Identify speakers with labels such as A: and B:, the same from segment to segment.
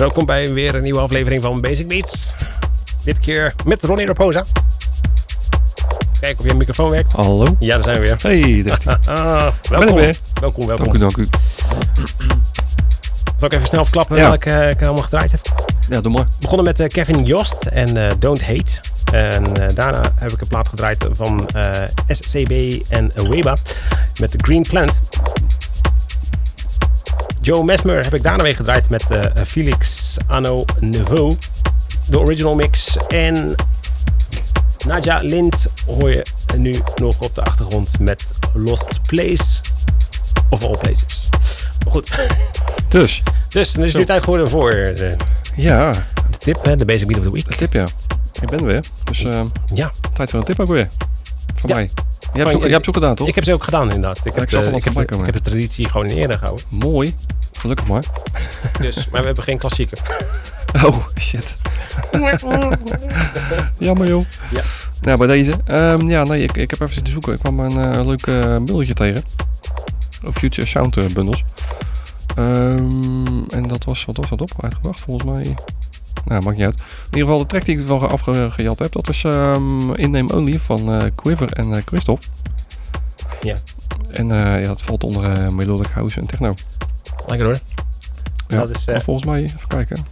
A: Welkom bij weer een nieuwe aflevering van Basic Beats. Dit keer met Ronnie Raposa. Kijk of je microfoon werkt.
B: Hallo.
A: Ja, daar zijn we weer.
B: Hey, daar die.
A: Ah,
B: Ben
A: welkom.
B: ik weer.
A: Welkom, welkom.
B: Dank u, dank u.
A: Zal ik even snel verklappen
B: Ja.
A: welke eh, ik allemaal gedraaid heb?
B: Ja, doe maar.
A: begonnen met eh, Kevin Jost en eh, Don't Hate. En daarna heb ik een plaat gedraaid van SCB en Weba met Green Plant. Joe Mesmer heb ik daarna weer gedraaid met eh, Felix Anno Neveu, de original mix. En Nadja Lind hoor je nu nog op de achtergrond met Lost Place of All Places. Maar goed,
B: Dus,
A: dus dan is het nu tijd geworden voor de,
B: ja,
A: de tip, hè, de Basic Beat of the Week.
B: een tip ja. Ik ben er weer. Dus eh,
A: Ja,
B: tijd voor een tip ook weer. Van
A: Ja.
B: mij. Je hebt,
A: je-
B: ze ook gedaan, toch?
A: Ik heb ze ook gedaan inderdaad. Ik heb,
B: ik
A: heb, ik heb de traditie gewoon in ere gehouden.
B: Mooi. Gelukkig maar.
A: Dus, maar we hebben geen klassieker.
B: Oh, shit. Jammer joh.
A: Ja.
B: Nou, bij deze. Ehm, ja, nee, ik, ik heb even zitten zoeken. Ik kwam een eh, leuk eh bundeltje tegen. Future Sound eh, bundles. Ehm, en dat was, wat was dat op? Uitgebracht volgens mij. Nou, maakt niet uit. In ieder geval de track die ik ervan afgejat heb. Dat is ehm In Name Only van eh, Quiver en eh Christoph.
A: Ja.
B: En eh, ja, dat valt onder eh Melodic House en Techno.
A: Lekker hoor.
B: Ja,
A: Dat is,
B: maar volgens mij, even kijken.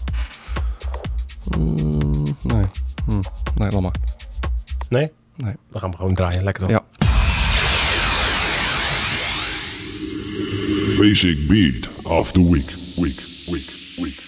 B: Mm, nee. Hm. Nee, laat maar.
A: Nee?
B: Nee.
A: Dan gaan we gewoon draaien. Lekker toch?
B: Ja.
C: Basic Beat of the Week. Week, week, week,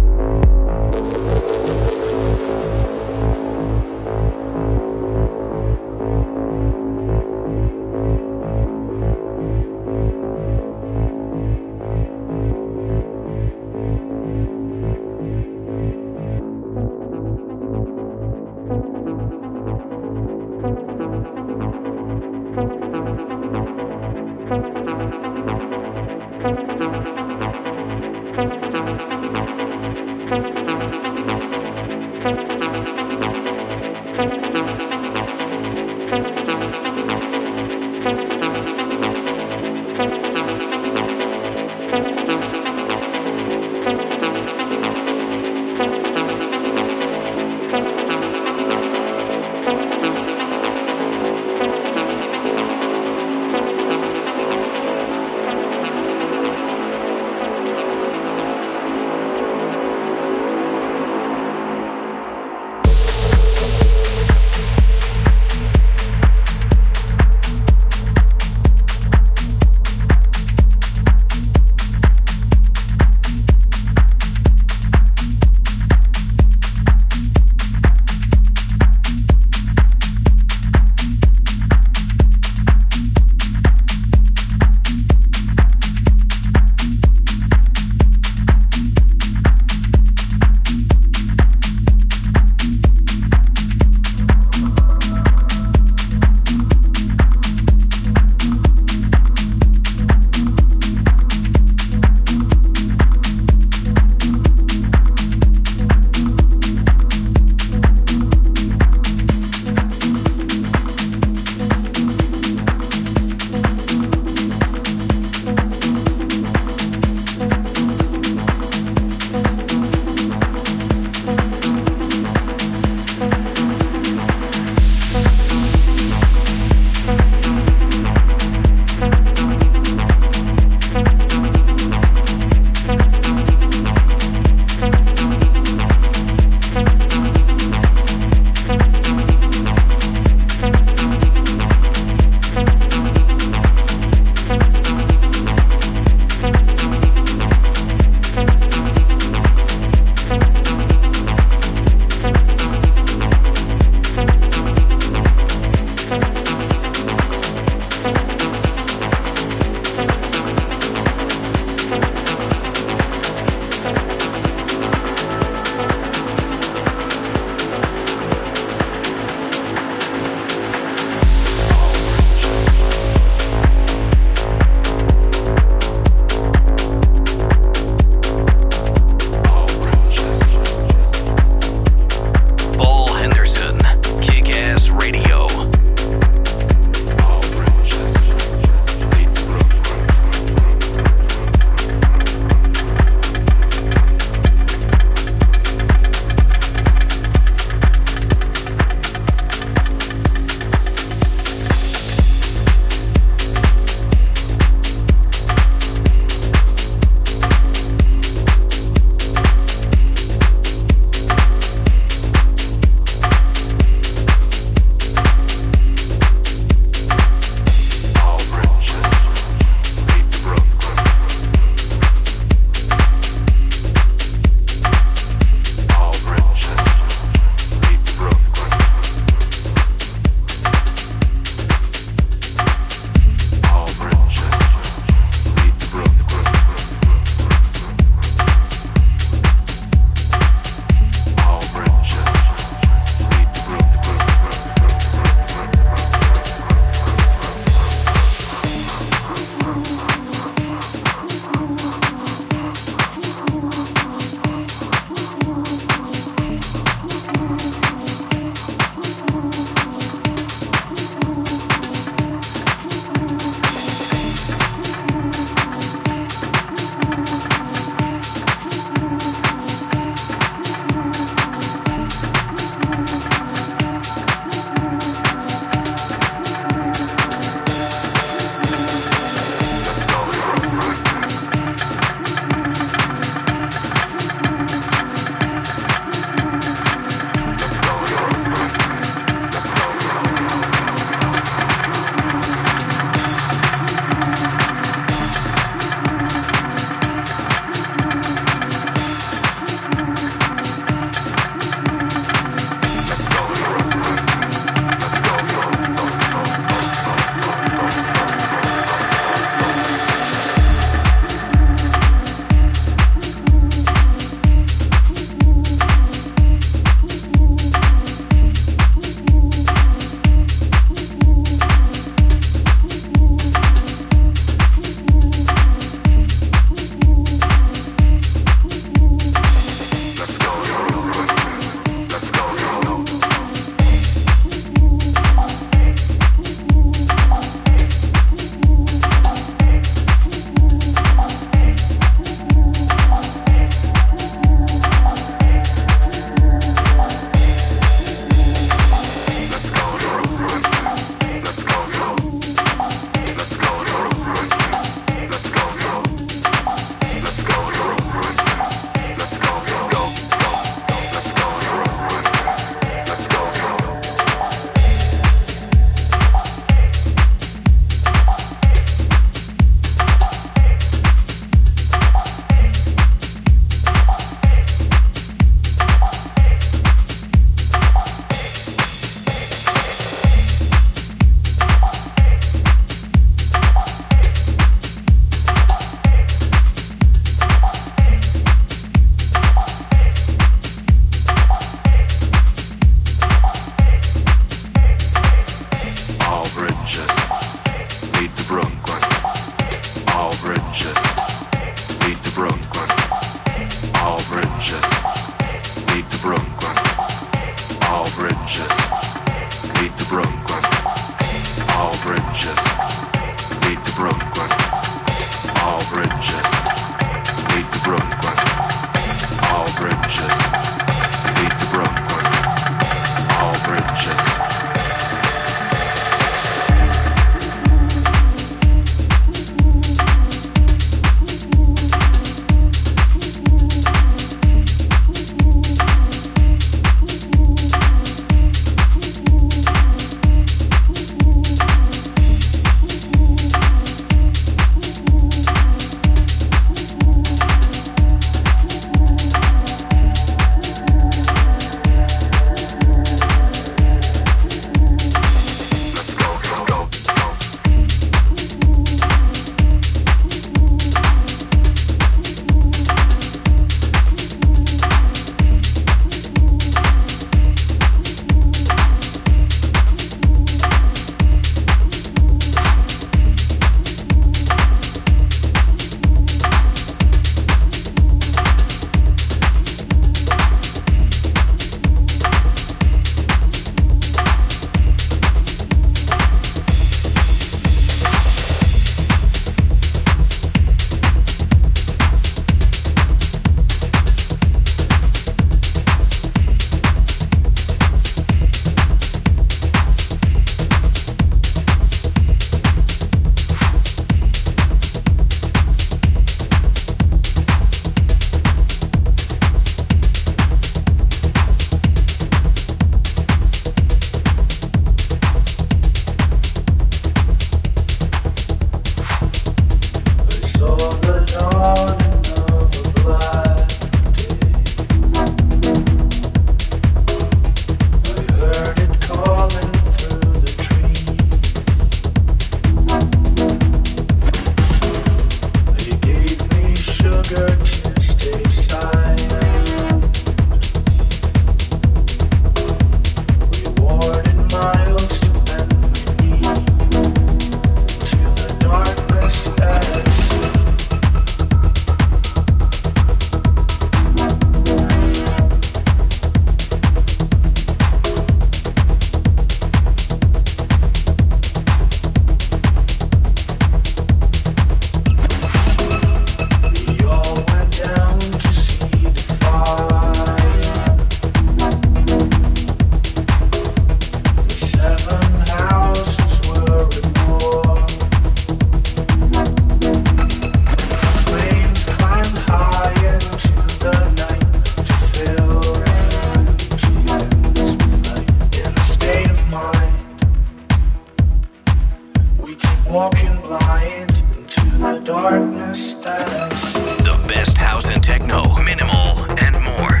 C: The
D: best house and techno, minimal
A: and more.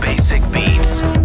A: Basic beats.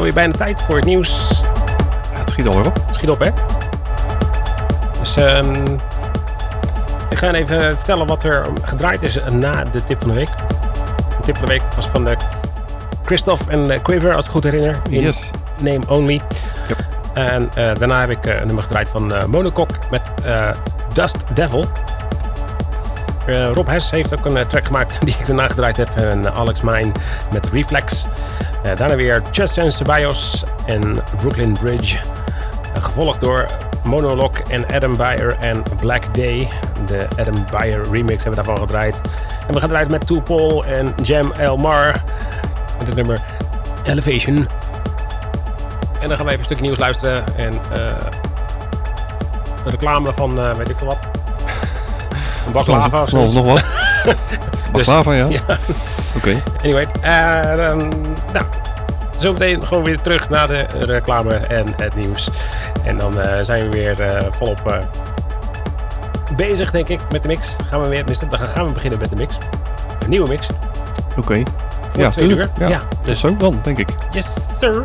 A: Alweer bijna tijd voor het nieuws.
B: Ja, het schiet alweer op.
A: Schiet op, hè? Dus ehm ik ga even vertellen wat er gedraaid is na de tip van de week. De tip van de week was van de Christophe en eh, Quiver, als ik goed herinner. In
B: Yes.
A: Name Only.
B: Yep.
A: En eh, daarna heb ik eh, een nummer gedraaid van eh Monocock met eh, Dust Devil. Eh, Rob Hess heeft ook een eh, track gemaakt die ik daarna gedraaid heb. En eh, Alex Mine met Reflex. Eh, daarna weer Chess and Ceballos en Brooklyn Bridge. Eh, gevolgd door Monolog en Adam Beyer en Black Day. De Adam Beyer remix hebben we daarvan gedraaid. En we gaan eruit met Paul en Jam Elmar. Met het nummer Elevation. En dan gaan we even een stukje nieuws luisteren. En eh de reclame van, weet ik veel wat. Een
B: alles
A: zoiets.
B: nog wat. Baklava, ja.
A: ja.
B: Oké.
A: Anyway, eh, dan, nou, zometeen gewoon weer terug naar de reclame en het nieuws. En dan eh, zijn we weer eh, volop bezig, denk ik, met de mix. Gaan we weer, dan gaan we beginnen met de mix. Een nieuwe mix.
B: Oké. Ja,
A: twee
B: tuurlijk.
A: uur.
B: Ja.
A: ja,
B: Tot
A: dus
B: zo dan, denk ik.
A: yes sir.